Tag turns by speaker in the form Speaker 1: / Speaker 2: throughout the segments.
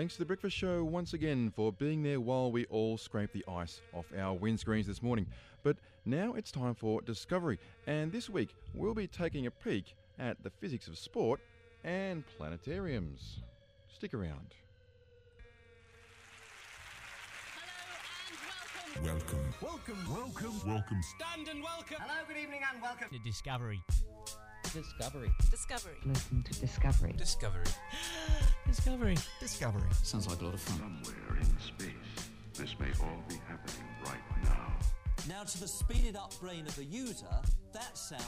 Speaker 1: Thanks to the Breakfast Show once again for being there while we all scrape the ice off our windscreens this morning. But now it's time for Discovery, and this week we'll be taking a peek at the physics of sport and planetariums. Stick around.
Speaker 2: Welcome.
Speaker 3: Welcome.
Speaker 2: Welcome. Welcome.
Speaker 3: Stand and welcome.
Speaker 4: Hello, good evening, and welcome
Speaker 5: to Discovery.
Speaker 6: Discovery.
Speaker 7: Discovery.
Speaker 8: Listen to Discovery.
Speaker 3: Discovery.
Speaker 5: Discovery.
Speaker 3: Discovery.
Speaker 9: Sounds like a lot of fun.
Speaker 10: Somewhere in space, this may all be happening right now.
Speaker 11: Now, to the speeded up brain of a user, that sound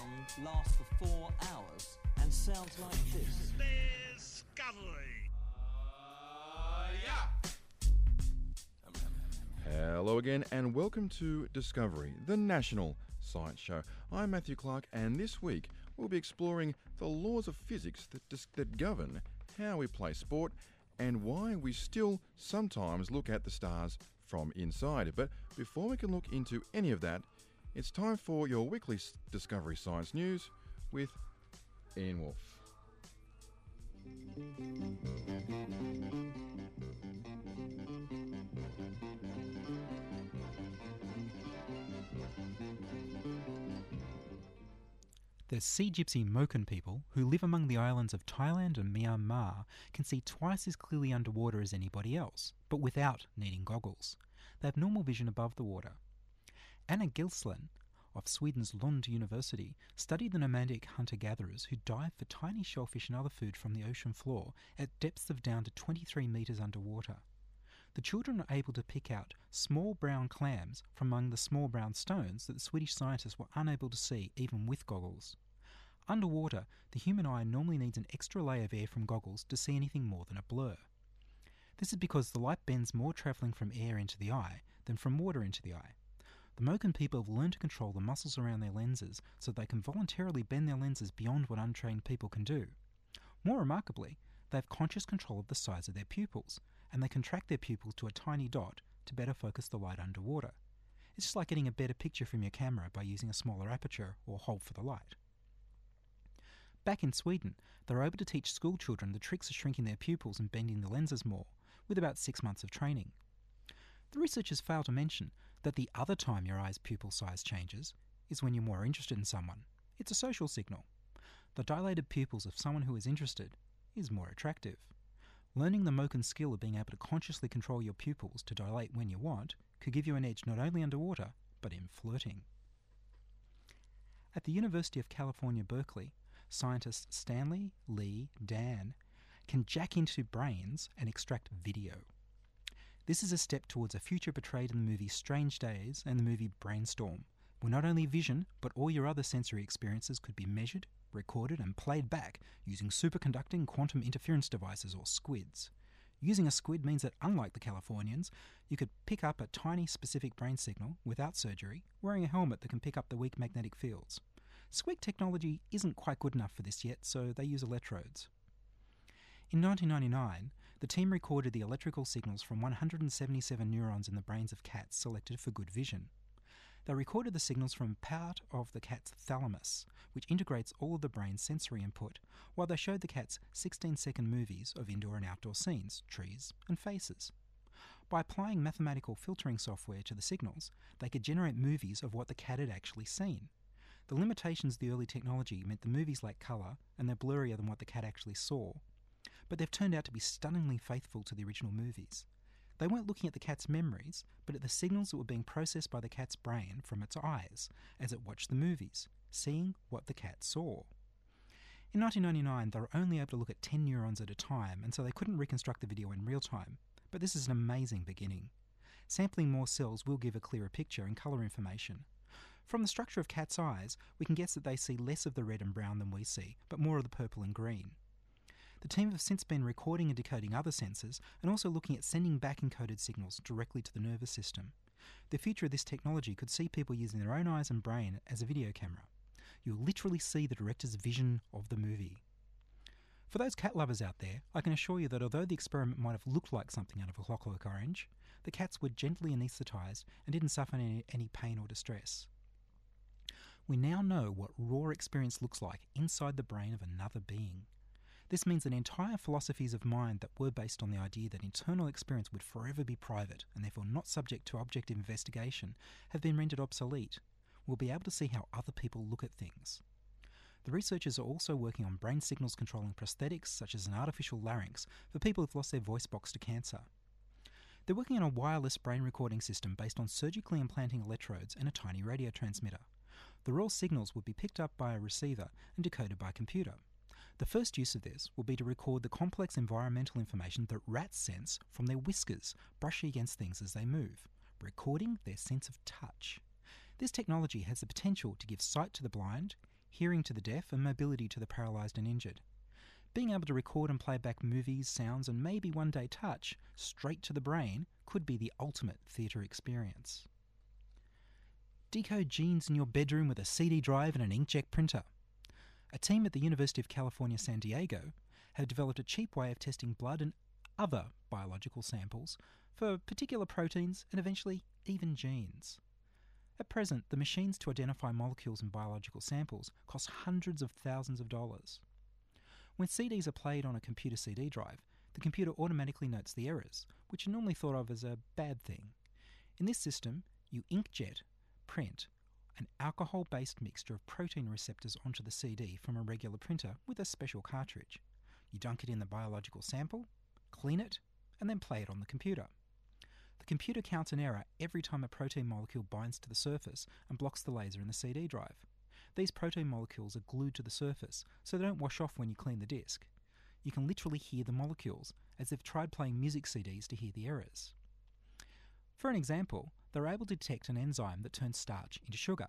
Speaker 11: lasts for four hours and sounds like this.
Speaker 12: Discovery. Uh,
Speaker 1: yeah. Hello again, and welcome to Discovery, the national science show. I'm Matthew Clark, and this week we'll be exploring the laws of physics that, dis- that govern how we play sport and why we still sometimes look at the stars from inside. But before we can look into any of that, it's time for your weekly Discovery Science News with Ian Wolfe.
Speaker 13: The Sea Gypsy Moken people, who live among the islands of Thailand and Myanmar, can see twice as clearly underwater as anybody else, but without needing goggles. They have normal vision above the water. Anna Gislén of Sweden's Lund University studied the nomadic hunter gatherers who dive for tiny shellfish and other food from the ocean floor at depths of down to 23 metres underwater. The children are able to pick out small brown clams from among the small brown stones that the Swedish scientists were unable to see even with goggles. Underwater, the human eye normally needs an extra layer of air from goggles to see anything more than a blur. This is because the light bends more travelling from air into the eye than from water into the eye. The Moken people have learned to control the muscles around their lenses so they can voluntarily bend their lenses beyond what untrained people can do. More remarkably, they have conscious control of the size of their pupils, and they contract their pupils to a tiny dot to better focus the light underwater. It's just like getting a better picture from your camera by using a smaller aperture or hold for the light. Back in Sweden, they were able to teach school children the tricks of shrinking their pupils and bending the lenses more, with about six months of training. The researchers fail to mention that the other time your eye's pupil size changes is when you're more interested in someone. It's a social signal. The dilated pupils of someone who is interested is more attractive. Learning the Moken skill of being able to consciously control your pupils to dilate when you want could give you an edge not only underwater, but in flirting. At the University of California, Berkeley, scientists Stanley, Li, Dan can jack into brains and extract video. This is a step towards a future portrayed in the movie Strange Days and the movie Brainstorm, where not only vision, but all your other sensory experiences could be measured, recorded, and played back using superconducting quantum interference devices or SQUIDs. Using a squid means that, unlike the Californians, you could pick up a tiny specific brain signal without surgery, wearing a helmet that can pick up the weak magnetic fields. SQUID technology isn't quite good enough for this yet, so they use electrodes. In 1999, the team recorded the electrical signals from 177 neurons in the brains of cats selected for good vision. They recorded the signals from part of the cat's thalamus, which integrates all of the brain's sensory input, while they showed the cats 16 second movies of indoor and outdoor scenes, trees, and faces. By applying mathematical filtering software to the signals, they could generate movies of what the cat had actually seen. The limitations of the early technology meant the movies lack colour and they're blurrier than what the cat actually saw. But they've turned out to be stunningly faithful to the original movies. They weren't looking at the cat's memories, but at the signals that were being processed by the cat's brain from its eyes as it watched the movies, seeing what the cat saw. In 1999, they were only able to look at 10 neurons at a time, and so they couldn't reconstruct the video in real time. But this is an amazing beginning. Sampling more cells will give a clearer picture and colour information. From the structure of cats' eyes, we can guess that they see less of the red and brown than we see, but more of the purple and green. The team have since been recording and decoding other sensors and also looking at sending back encoded signals directly to the nervous system. The future of this technology could see people using their own eyes and brain as a video camera. You'll literally see the director's vision of the movie. For those cat lovers out there, I can assure you that although the experiment might have looked like something out of a clockwork orange, the cats were gently anaesthetised and didn't suffer any, any pain or distress. We now know what raw experience looks like inside the brain of another being. This means that entire philosophies of mind that were based on the idea that internal experience would forever be private and therefore not subject to objective investigation have been rendered obsolete. We'll be able to see how other people look at things. The researchers are also working on brain signals controlling prosthetics, such as an artificial larynx, for people who've lost their voice box to cancer. They're working on a wireless brain recording system based on surgically implanting electrodes and a tiny radio transmitter. The raw signals would be picked up by a receiver and decoded by a computer. The first use of this will be to record the complex environmental information that rats sense from their whiskers brushing against things as they move, recording their sense of touch. This technology has the potential to give sight to the blind, hearing to the deaf, and mobility to the paralysed and injured. Being able to record and play back movies, sounds, and maybe one day touch straight to the brain could be the ultimate theatre experience. Decode genes in your bedroom with a CD drive and an inkjet printer. A team at the University of California, San Diego have developed a cheap way of testing blood and other biological samples for particular proteins and eventually even genes. At present, the machines to identify molecules in biological samples cost hundreds of thousands of dollars. When CDs are played on a computer CD drive, the computer automatically notes the errors, which are normally thought of as a bad thing. In this system, you inkjet, print, an alcohol based mixture of protein receptors onto the CD from a regular printer with a special cartridge. You dunk it in the biological sample, clean it, and then play it on the computer. The computer counts an error every time a protein molecule binds to the surface and blocks the laser in the CD drive. These protein molecules are glued to the surface, so they don't wash off when you clean the disk. You can literally hear the molecules, as they've tried playing music CDs to hear the errors. For an example, they were able to detect an enzyme that turns starch into sugar.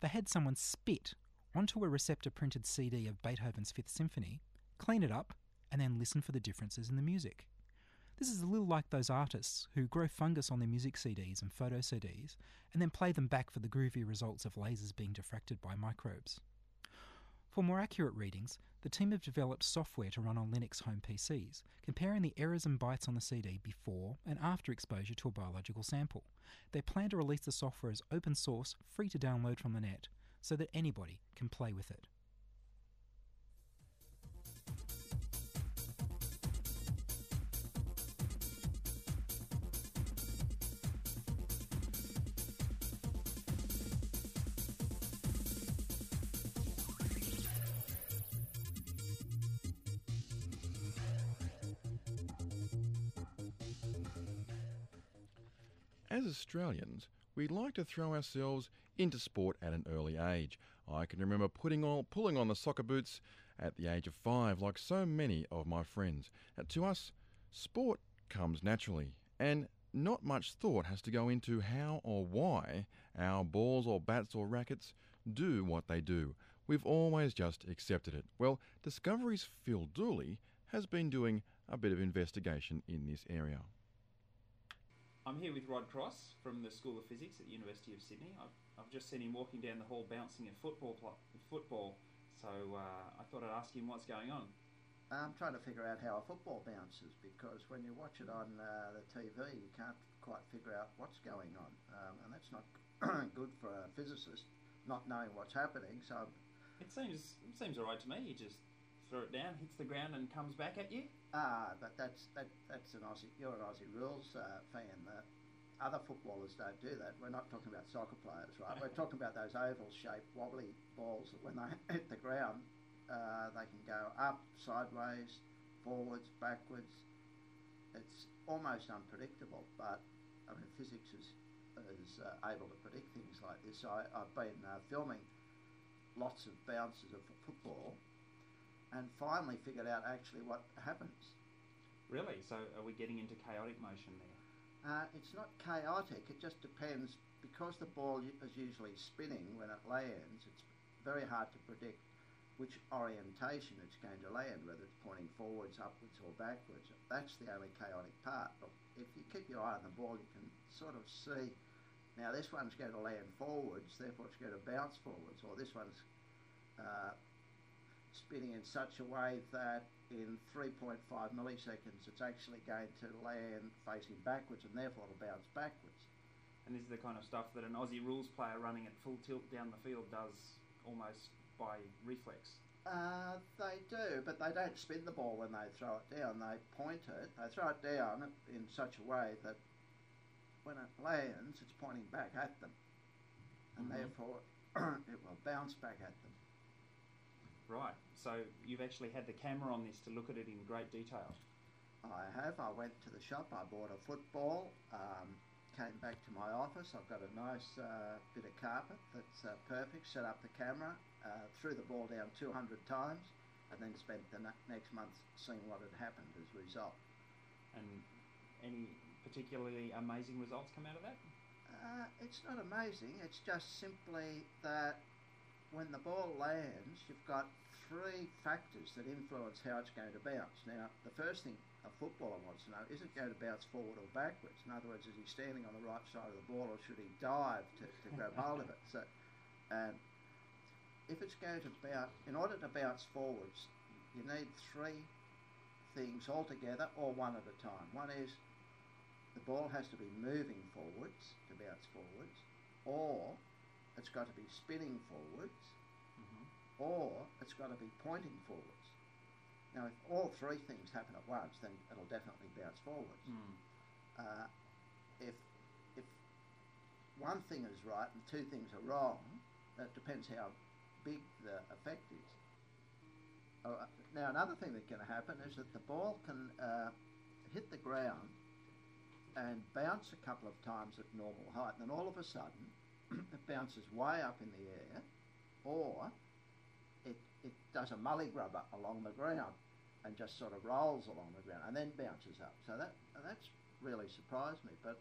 Speaker 13: They had someone spit onto a receptor printed CD of Beethoven's Fifth Symphony, clean it up, and then listen for the differences in the music. This is a little like those artists who grow fungus on their music CDs and photo CDs and then play them back for the groovy results of lasers being diffracted by microbes. For more accurate readings, the team have developed software to run on Linux home PCs, comparing the errors and bytes on the CD before and after exposure to a biological sample. They plan to release the software as open source, free to download from the net, so that anybody can play with it.
Speaker 1: As Australians, we like to throw ourselves into sport at an early age. I can remember putting on, pulling on the soccer boots at the age of five, like so many of my friends. Now, to us, sport comes naturally, and not much thought has to go into how or why our balls or bats or rackets do what they do. We've always just accepted it. Well, Discovery's Phil Dooley has been doing a bit of investigation in this area.
Speaker 3: I'm here with Rod Cross from the School of Physics at the University of Sydney. I've, I've just seen him walking down the hall bouncing a football, football so uh, I thought I'd ask him what's going on.
Speaker 4: I'm trying to figure out how a football bounces because when you watch it on uh, the TV, you can't quite figure out what's going on, um, and that's not good for a physicist not knowing what's happening. So
Speaker 3: It seems it seems all right to me. You just throw it down, hits the ground, and comes back at you.
Speaker 4: Ah, but that's that, that's an Aussie. You're an Aussie rules uh, fan. Uh, other footballers don't do that. We're not talking about soccer players, right? We're talking about those oval-shaped wobbly balls that when they hit the ground, uh, they can go up, sideways, forwards, backwards. It's almost unpredictable, but I mean, physics is is uh, able to predict things like this. I, I've been uh, filming lots of bounces of football and finally figured out actually what happens.
Speaker 3: Really? So are we getting into chaotic motion there?
Speaker 4: Uh, it's not chaotic, it just depends. Because the ball is usually spinning when it lands, it's very hard to predict which orientation it's going to land, whether it's pointing forwards, upwards, or backwards. That's the only chaotic part. But if you keep your eye on the ball, you can sort of see now this one's going to land forwards, therefore it's going to bounce forwards, or this one's uh, spinning in such a way that in 3.5 milliseconds it's actually going to land facing backwards and therefore it'll bounce backwards.
Speaker 3: And this is the kind of stuff that an Aussie rules player running at full tilt down the field does almost by reflex.
Speaker 4: Uh, they do, but they don't spin the ball when they throw it down. They point it. They throw it down in such a way that when it lands, it's pointing back at them, and
Speaker 3: Mhm.
Speaker 4: therefore it will bounce back at them.
Speaker 3: Right. So you've actually had the camera on this to look at it in great detail.
Speaker 4: I have. I went to the shop. I bought a football. Um, came back to my office. I've got a nice uh, bit of carpet that's uh, perfect. Set up the camera. Uh, threw the ball down 200 times, and then spent the ne- next month seeing what had happened as a result.
Speaker 3: And any particularly amazing results come out of that?
Speaker 4: Uh, it's not amazing. It's just simply that when the ball lands, you've got three factors that influence how it's going to bounce. Now, the first thing a footballer wants to know is it going to bounce forward or backwards? In other words, is he standing on the right side of the ball or should he dive to, to grab hold of it? So, and if it's going to bounce, in order to bounce forwards, you need three things altogether or one at a time. One is the ball has to be moving forwards to bounce forwards, or it's got to be spinning forwards, or it's got to be pointing forwards. Now, if all three things happen at once, then it'll definitely bounce forwards.
Speaker 3: Hmm.
Speaker 4: Uh, if if one thing is right and two things are wrong, that depends how big the effect is. Oh, uh, now, another thing that can happen is that the ball can uh, hit the ground and bounce a couple of times at normal height, and then all of a sudden it bounces way up in the air, or it, it does a mully grubber along the ground and just sort of rolls along the ground and then bounces up. So that that's really surprised me. But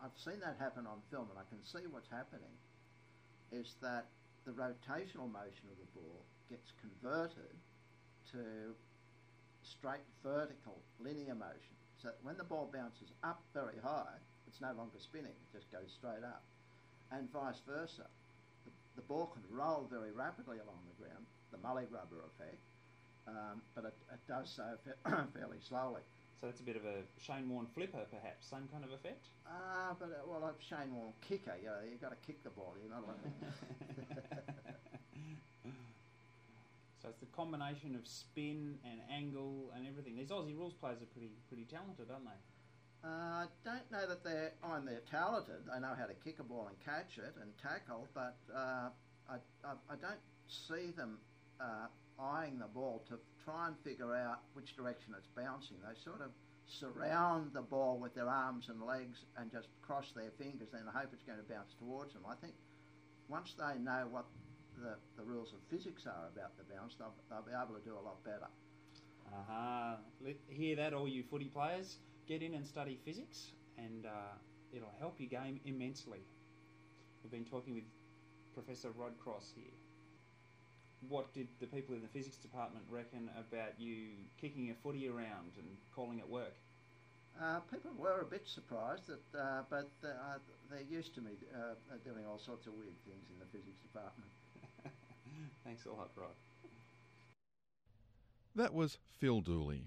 Speaker 4: I've seen that happen on film, and I can see what's happening is that the rotational motion of the ball gets converted to straight vertical linear motion. So when the ball bounces up very high, it's no longer spinning; it just goes straight up, and vice versa. The, the ball can roll very rapidly along the ground, the mully grubber effect, um, but it, it does so fa- fairly slowly.
Speaker 3: So that's a bit of a Shane Warne flipper, perhaps. Same kind of effect.
Speaker 4: Ah, but uh, well, like Shane Warne kicker, you know, you've got to kick the ball. You're not allowed.
Speaker 3: so it's the combination of spin and angle and everything. These Aussie rules players are pretty pretty talented, aren't they?
Speaker 4: Uh, I don't know that they're. I mean, they're talented. They know how to kick a ball and catch it and tackle, but uh, I, I, I don't see them uh, eyeing the ball to try and figure out which direction it's bouncing. They sort of surround the ball with their arms and legs and just cross their fingers and hope it's going to bounce towards them. I think once they know what the, the rules of physics are about the bounce, they'll, they'll be able to do a lot better.
Speaker 3: Uh-huh. Hear that, all you footy players? Get in and study physics, and uh, it'll help your game immensely. We've been talking with Professor Rod Cross here. What did the people in the physics department reckon about you kicking a footy around and calling it work?
Speaker 4: Uh, people were a bit surprised, that, uh, but uh, they're used to me uh, doing all sorts of weird things in the physics department.
Speaker 3: Thanks a lot, Rod.
Speaker 14: That was Phil Dooley.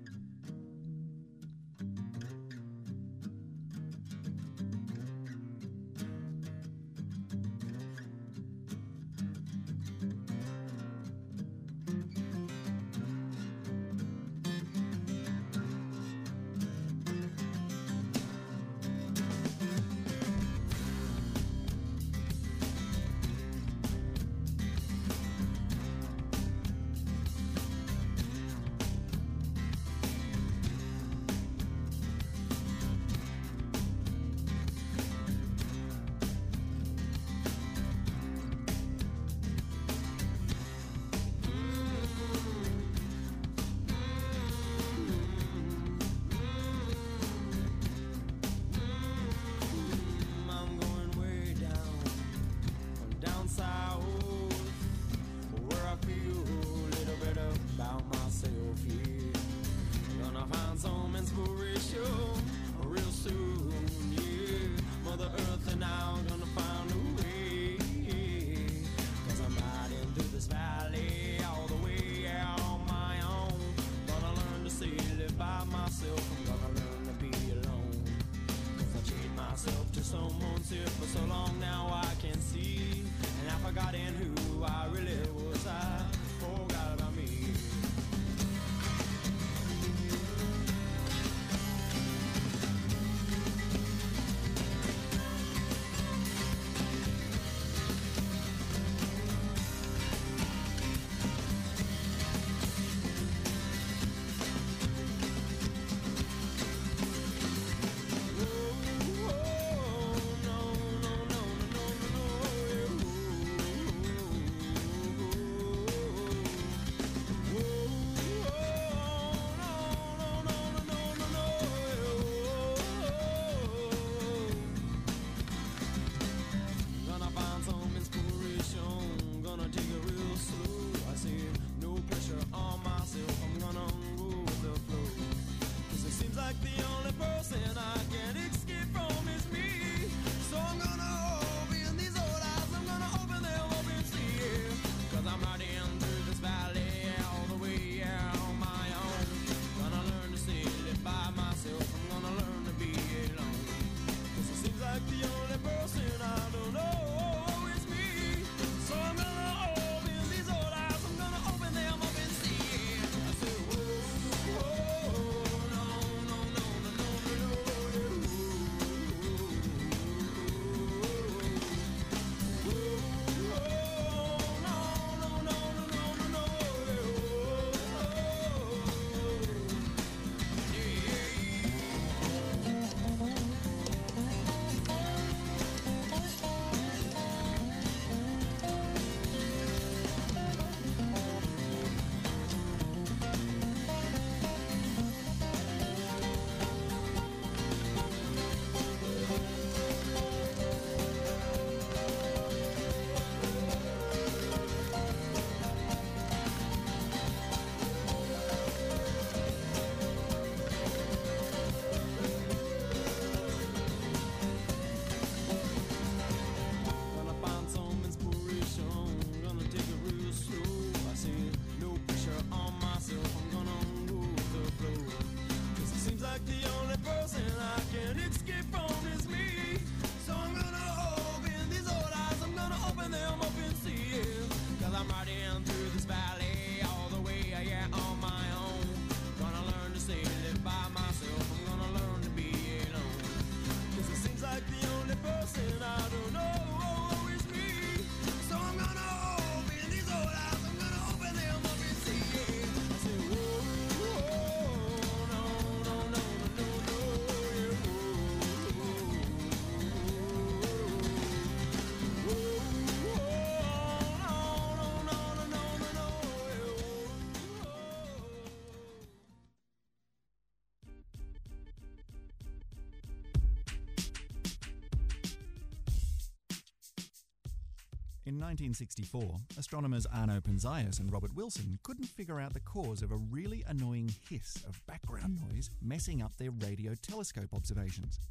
Speaker 8: In 1964, astronomers Arno Penzias and Robert Wilson couldn't figure out the cause of a really annoying hiss of background noise messing up their radio telescope observations.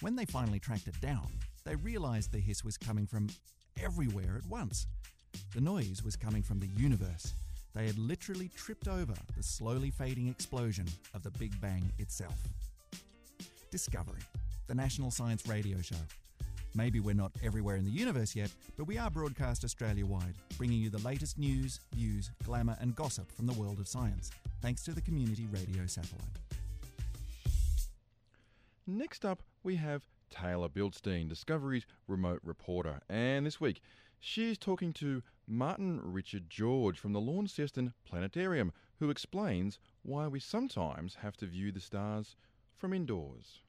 Speaker 8: When they finally tracked it down, they realized the hiss was coming from everywhere at once. The noise was coming from the universe. They had literally tripped over the slowly fading explosion of the Big Bang itself. Discovery, the National Science Radio Show. Maybe we're not everywhere in the universe yet, but we are broadcast Australia wide, bringing you the latest news, views, glamour, and gossip from the world of science, thanks to the Community Radio Satellite.
Speaker 1: Next up, we have Taylor Bildstein, Discovery's remote reporter. And this week, she's talking to Martin Richard George from the Launceston Planetarium, who explains why we sometimes have to view the stars from indoors.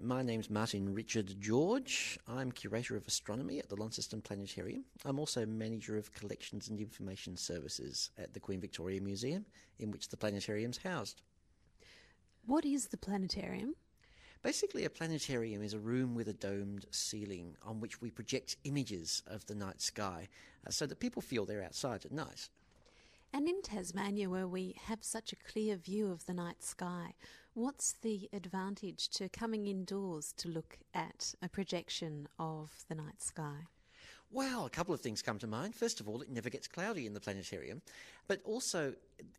Speaker 9: My name's Martin Richard George. I'm curator of astronomy at the Launceston Planetarium. I'm also manager of collections and information services at the Queen Victoria Museum, in which the planetarium's housed.
Speaker 15: What is the planetarium?
Speaker 9: Basically, a planetarium is a room with a domed ceiling on which we project images of the night sky uh, so that people feel they're outside at night.
Speaker 15: And in Tasmania, where we have such a clear view of the night sky, what's the advantage to coming indoors to look at a projection of the night sky?
Speaker 9: Well, a couple of things come to mind. First of all, it never gets cloudy in the planetarium, but also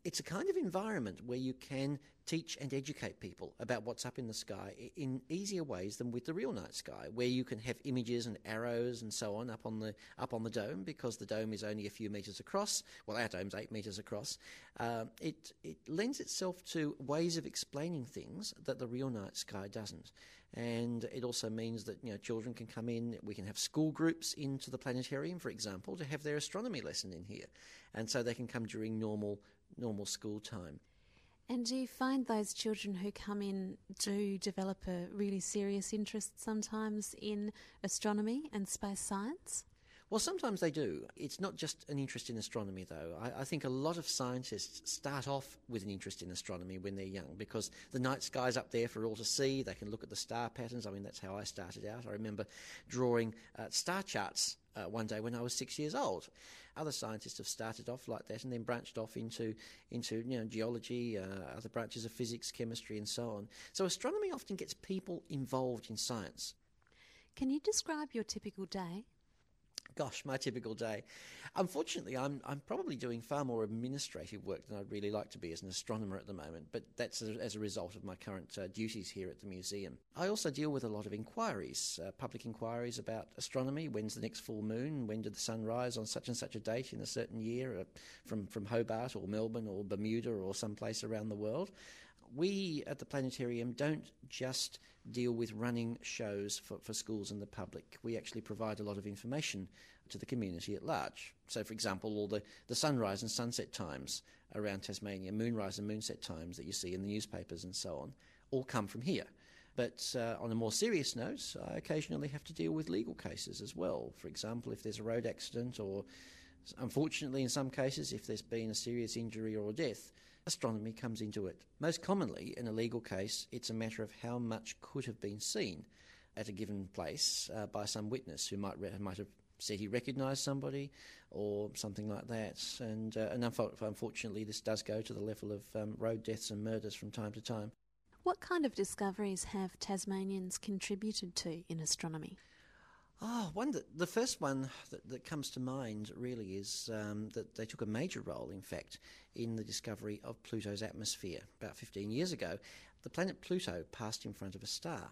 Speaker 9: it's a kind of environment where you can teach and educate people about what's up in the sky in easier ways than with the real night sky, where you can have images and arrows and so on up on the up on the dome because the dome is only a few meters across. Well, our dome's eight meters across. Um, it it lends itself to ways of explaining things that the real night sky doesn't, and it also means that you know children can come in. We can have school groups into the planetarium, for example, to have their astronomy lesson in here, and so they can come during normal normal school time.
Speaker 15: And do you find those children who come in do develop a really serious interest sometimes in astronomy and space science?
Speaker 9: Well, sometimes they do. It's not just an interest in astronomy, though. I, I, think a lot of scientists start off with an interest in astronomy when they're young because the night sky's up there for all to see. They can look at the star patterns. I mean, that's how I started out. I remember drawing uh, star charts uh, one day when I was six years old. Other scientists have started off like that and then branched off into into you know geology, uh, other branches of physics, chemistry, and so on. So astronomy often gets people involved in science.
Speaker 15: Can you describe your typical day?
Speaker 9: Gosh, my typical day. Unfortunately, I'm I'm probably doing far more administrative work than I'd really like to be as an astronomer at the moment, but that's as a result of my current uh, duties here at the museum. I also deal with a lot of inquiries, uh, public inquiries about astronomy. When's the next full moon? When did the sun rise on such and such a date in a certain year, uh, from from Hobart or Melbourne or Bermuda or someplace around the world? We at the planetarium don't just deal with running shows for, for schools and the public. We actually provide a lot of information to the community at large. So, for example, all the, the sunrise and sunset times around Tasmania, moonrise and moonset times that you see in the newspapers and so on, all come from here. But uh, on a more serious note, I occasionally have to deal with legal cases as well. For example, if there's a road accident, or unfortunately, in some cases, if there's been a serious injury or death, astronomy comes into it. Most commonly, in a legal case, it's a matter of how much could have been seen at a given place uh, by some witness who might, re- might have said he recognised somebody or something like that. And, uh, and unfortunately, this does go to the level of um, road deaths and murders from time to time.
Speaker 15: What kind of discoveries have Tasmanians contributed to in astronomy?
Speaker 9: Oh, one that, the first one that, that comes to mind really is um, that they took a major role, in fact, in the discovery of Pluto's atmosphere. About 15 years ago, the planet Pluto passed in front of a star.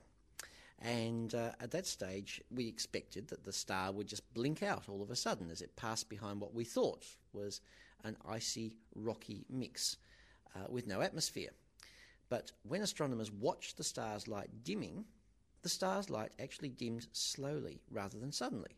Speaker 9: And uh, at that stage, we expected that the star would just blink out all of a sudden as it passed behind what we thought was an icy, rocky mix uh, with no atmosphere. But when astronomers watched the star's light dimming, the star's light actually dimmed slowly rather than suddenly.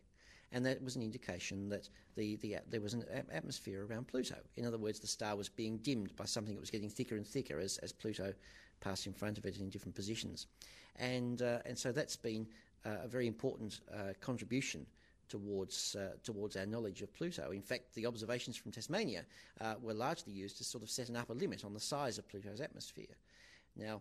Speaker 9: And that was an indication that the, the, there was an atmosphere around Pluto. In other words, the star was being dimmed by something that was getting thicker and thicker as, as Pluto passed in front of it in different positions. And, uh, and so that's been uh, a very important uh, contribution towards uh, towards our knowledge of Pluto. In fact, the observations from Tasmania uh, were largely used to sort of set an upper limit on the size of Pluto's atmosphere. Now,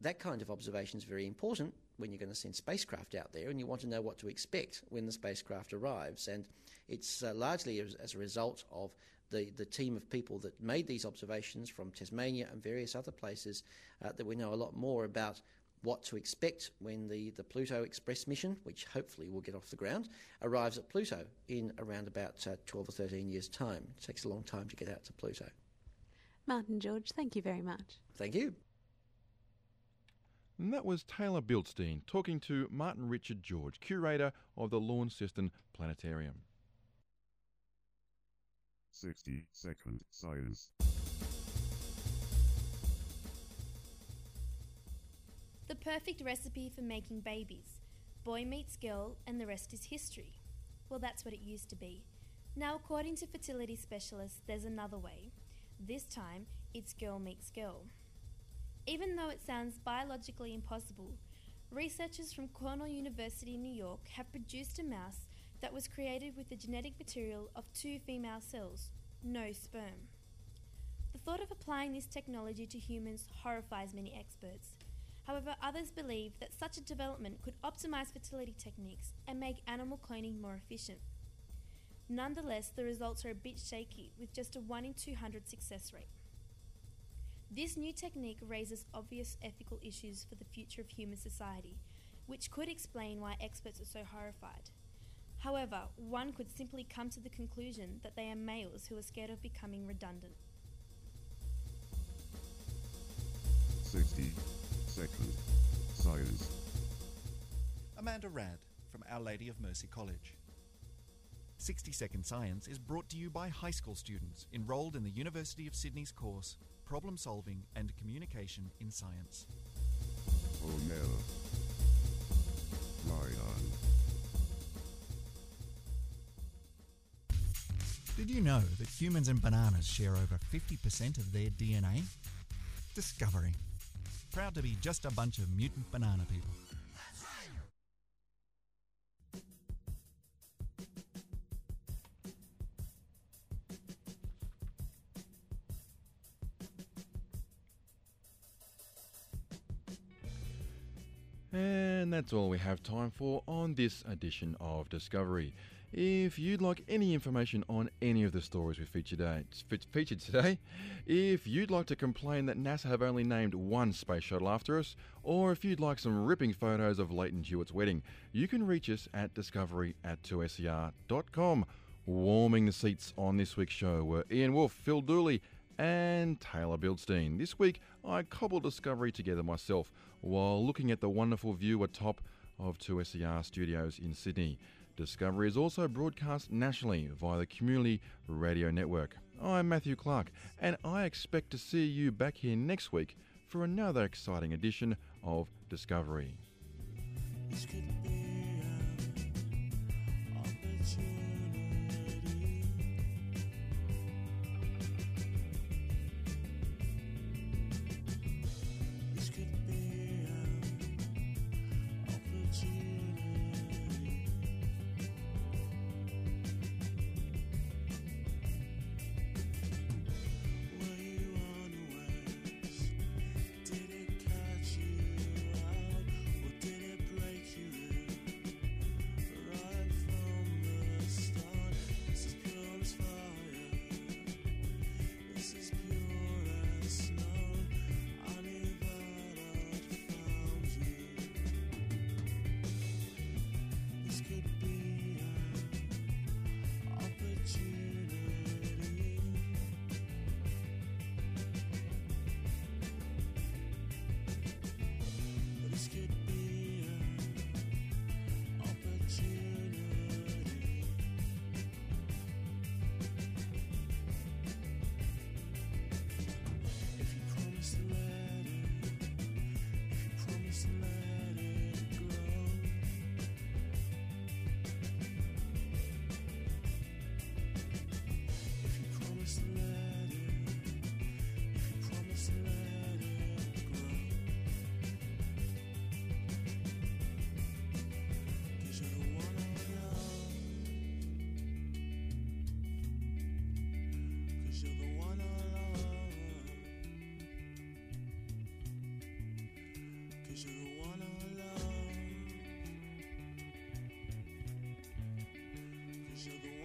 Speaker 9: that kind of observation is very important when you're going to send spacecraft out there and you want to know what to expect when the spacecraft arrives. And it's uh, largely as, as, a result of the, the team of people that made these observations from Tasmania and various other places uh, that we know a lot more about what to expect when the, the Pluto Express mission, which hopefully will get off the ground, arrives at Pluto in around about uh, 12 or 13 years' time. It takes a long time to get out to Pluto.
Speaker 15: Martin George, thank you very much.
Speaker 9: Thank you.
Speaker 1: And that was Taylor Bildstein talking to Martin Richard George, curator of the Launceston Planetarium.
Speaker 2: 60 second science.
Speaker 16: The perfect recipe for making babies. Boy meets girl, and the rest is history. Well, that's what it used to be. Now, according to fertility specialists, there's another way. This time, it's girl meets girl. Even though it sounds biologically impossible, researchers from Cornell University in New York have produced a mouse that was created with the genetic material of two female cells, no sperm. The thought of applying this technology to humans horrifies many experts. However, others believe that such a development could optimize fertility techniques and make animal cloning more efficient. Nonetheless, the results are a bit shaky, with just a 1 in 200 success rate. This new technique raises obvious ethical issues for the future of human society, which could explain why experts are so horrified. However, one could simply come to the conclusion that they are males who are scared of becoming redundant.
Speaker 10: 60 second science.
Speaker 8: Amanda Rad from Our Lady of Mercy College. 60 Second Science is brought to you by high school students enrolled in the University of Sydney's course Problem Solving and Communication in Science.
Speaker 10: Oh, O'Neill. Ride on.
Speaker 8: Did you know that humans and bananas share over 50% of their DNA? Discovery. Proud to be just a bunch of mutant banana people.
Speaker 7: And that's all we have time for on this edition of Discovery. If you'd like any information on any of the stories we featured today, featured today, if you'd like to complain that NASA have only named one space shuttle after us, or if you'd like some ripping photos of Lleyton Hewitt's wedding, you can reach us at discovery at 2ser.com. Warming the seats on this week's show were Ian Wolfe, Phil Dooley, and Taylor Bildstein. This week, I cobbled Discovery together myself while looking at the wonderful view atop of 2SER studios in Sydney. Discovery is also broadcast nationally via the Community Radio Network. I'm Matthew Clark, and I expect to see you back here next week for another exciting edition of Discovery.
Speaker 17: You're the